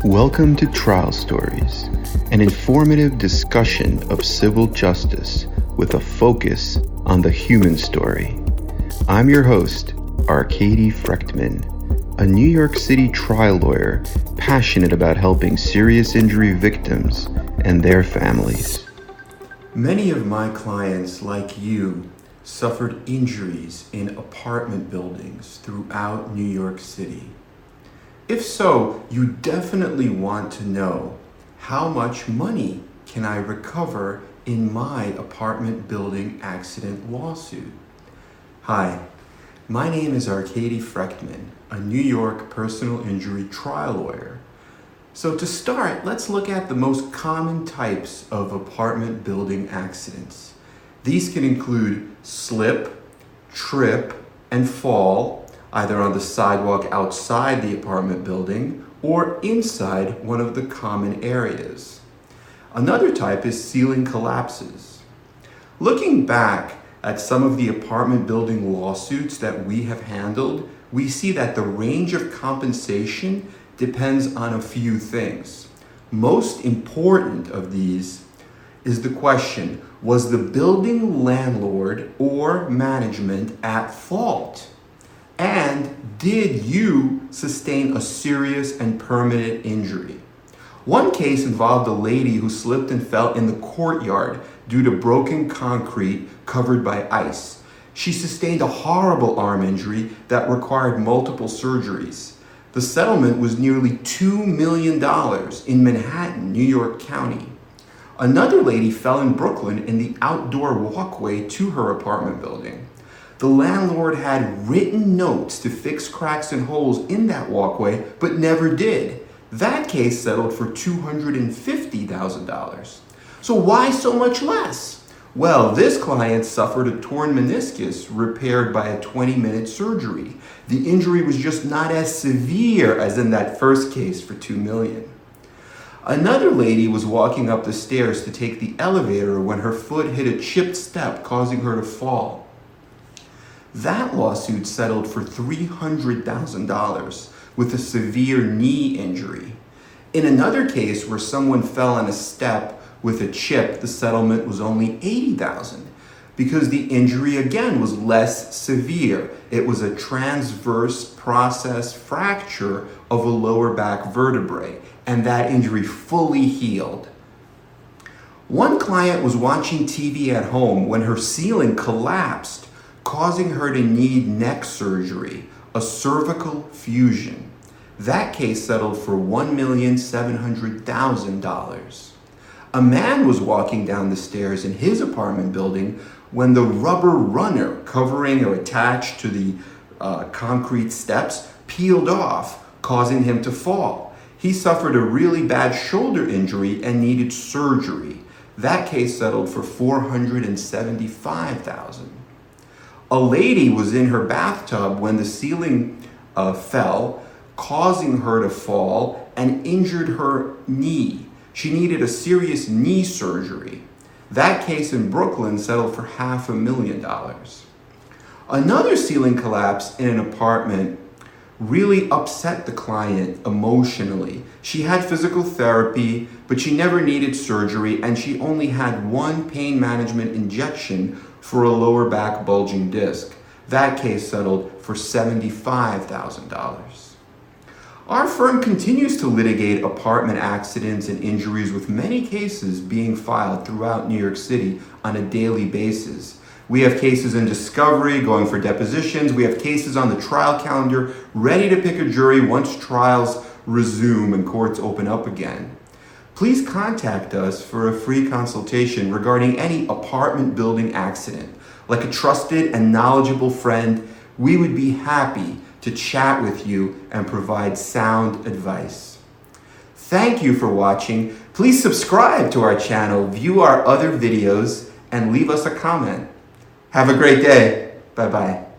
Welcome to Trial Stories, an informative discussion of civil justice with a focus on the human story. I'm your host, Arkady Frekhtman, a New York City trial lawyer passionate about helping serious injury victims and their families. Many of my clients, like you, suffered injuries in apartment buildings throughout New York City. If so, you definitely want to know how much money can I recover in my apartment building accident lawsuit? Hi, my name is Arkady Frekhtman, a New York personal injury trial lawyer. So, to start, let's look at the most common types of apartment building accidents. These can include slip, trip, and fall either on the sidewalk outside the apartment building or inside one of the common areas. Another type is ceiling collapses. Looking back at some of the apartment building lawsuits that we have handled, we see that the range of compensation depends on a few things. Most important of these is the question was the building landlord or management at fault? And did you sustain a serious and permanent injury? One case involved a lady who slipped and fell in the courtyard due to broken concrete covered by ice. She sustained a horrible arm injury that required multiple surgeries. The settlement was nearly $2 million in Manhattan, New York County. Another lady fell in Brooklyn in the outdoor walkway to her apartment building. The landlord had written notes to fix cracks and holes in that walkway, but never did. That case settled for $250,000. So, why so much less? Well, this client suffered a torn meniscus repaired by a 20 minute surgery. The injury was just not as severe as in that first case for 2 million. Another lady was walking up the stairs to take the elevator when her foot hit a chipped step, causing her to fall. That lawsuit settled for $300,000 with a severe knee injury. In another case where someone fell on a step with a chip, the settlement was only 80,000 because the injury again was less severe. It was a transverse process fracture of a lower back vertebrae and that injury fully healed. One client was watching TV at home when her ceiling collapsed causing her to need neck surgery, a cervical fusion. That case settled for $1,700,000. A man was walking down the stairs in his apartment building when the rubber runner covering or attached to the uh, concrete steps peeled off, causing him to fall. He suffered a really bad shoulder injury and needed surgery. That case settled for 475,000. A lady was in her bathtub when the ceiling uh, fell, causing her to fall and injured her knee. She needed a serious knee surgery. That case in Brooklyn settled for half a million dollars. Another ceiling collapse in an apartment really upset the client emotionally. She had physical therapy, but she never needed surgery, and she only had one pain management injection for a lower back bulging disc. That case settled for $75,000. Our firm continues to litigate apartment accidents and injuries with many cases being filed throughout New York City on a daily basis. We have cases in discovery going for depositions. We have cases on the trial calendar ready to pick a jury once trials resume and courts open up again please contact us for a free consultation regarding any apartment building accident. Like a trusted and knowledgeable friend, we would be happy to chat with you and provide sound advice. Thank you for watching. Please subscribe to our channel, view our other videos, and leave us a comment. Have a great day. Bye bye.